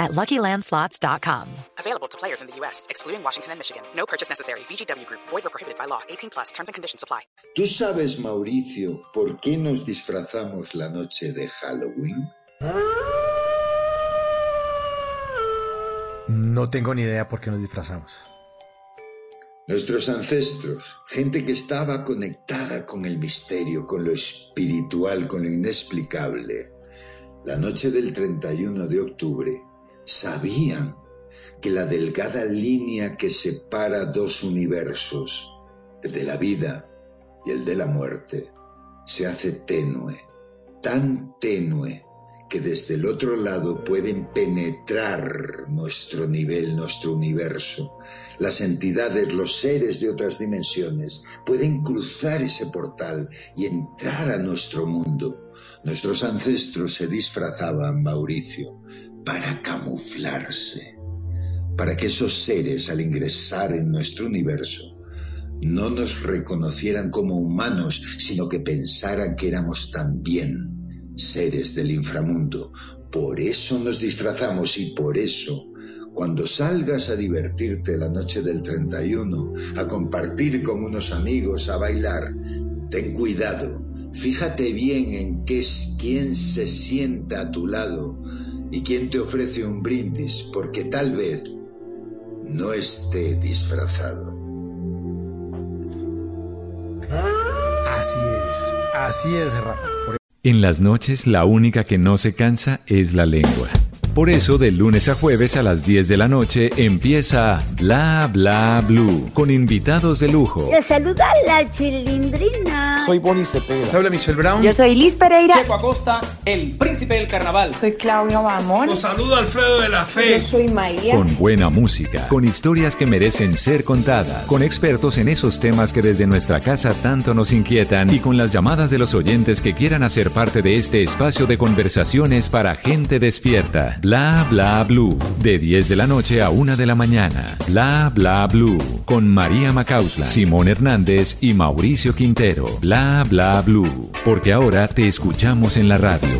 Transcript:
at LuckyLandSlots.com. Available to players in the U.S., excluding Washington and Michigan. No purchase necessary. VGW Group. Void or prohibited by law. 18 plus. Terms and conditions apply. ¿Tú sabes, Mauricio, por qué nos disfrazamos la noche de Halloween? No tengo ni idea por qué nos disfrazamos. Nuestros ancestros, gente que estaba conectada con el misterio, con lo espiritual, con lo inexplicable, la noche del 31 de octubre, sabían que la delgada línea que separa dos universos, el de la vida y el de la muerte, se hace tenue, tan tenue que desde el otro lado pueden penetrar nuestro nivel, nuestro universo. Las entidades, los seres de otras dimensiones pueden cruzar ese portal y entrar a nuestro mundo. Nuestros ancestros se disfrazaban, Mauricio, para camuflarse, para que esos seres al ingresar en nuestro universo no nos reconocieran como humanos, sino que pensaran que éramos también seres del inframundo. Por eso nos disfrazamos y por eso, cuando salgas a divertirte la noche del 31, a compartir con unos amigos, a bailar, ten cuidado. Fíjate bien en qué es quién se sienta a tu lado y quién te ofrece un brindis, porque tal vez no esté disfrazado. Así es, así es, Rafa. Por En las noches la única que no se cansa es la lengua. Por eso, de lunes a jueves a las 10 de la noche empieza Bla Bla Blue con invitados de lujo. Le saluda la chilindrina. Soy Bonnie Cepeda. Les habla Michelle Brown. Yo soy Liz Pereira. Checo Acosta, el príncipe del carnaval. Soy Claudio Bamón. Los saludo Alfredo de la Fe. Yo soy Maía. Con buena música, con historias que merecen ser contadas, con expertos en esos temas que desde nuestra casa tanto nos inquietan y con las llamadas de los oyentes que quieran hacer parte de este espacio de conversaciones para gente despierta. Bla Bla Blue, de 10 de la noche a 1 de la mañana. Bla Bla Blue, con María Macausla, Simón Hernández y Mauricio Quintero. Bla Bla Blue, porque ahora te escuchamos en la radio.